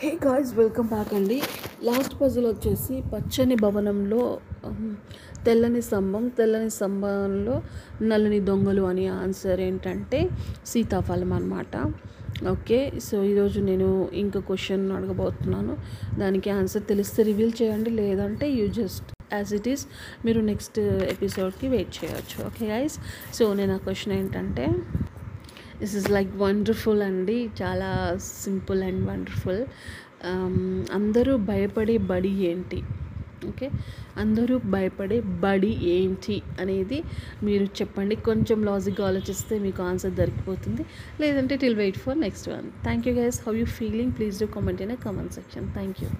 హే guys welcome back అండి. Last puzzle వచ్చేసి పచ్చని భవనంలో తెల్లని స్తంభం తెల్లని స్తంభంలో నల్లని దొంగలు అని ఆన్సర్ ఏంటంటే సీతాఫలం అనమాట ఓకే సో ఈరోజు నేను ఇంకో క్వశ్చన్ అడగబోతున్నాను. దానికి ఆన్సర్ తెలిస్తే రివీల్ చేయండి లేదంటే you just as it is మీరు నెక్స్ట్ ఎపిసోడ్కి వెయిట్ చేయొచ్చు. ఓకే గైస్ సో నేను ఆ క్వశ్చన్ ఏంటంటే దిస్ ఇస్ లైక్ వండర్ఫుల్ అండి. చాలా సింపుల్ అండ్ వండర్ఫుల్. Um, అందరూ భయపడే బడి ఏంటి? ఓకే? అందరూ భయపడే బడి ఏంటి అనేది మీరు చెప్పండి. కొంచెం లాజిక్గా ఆలోచిస్తే మీకు ఆన్సర్ దొరికిపోతుంది. లేదంటే till wait for next one. Thank you guys how you feeling please do comment in a section thank you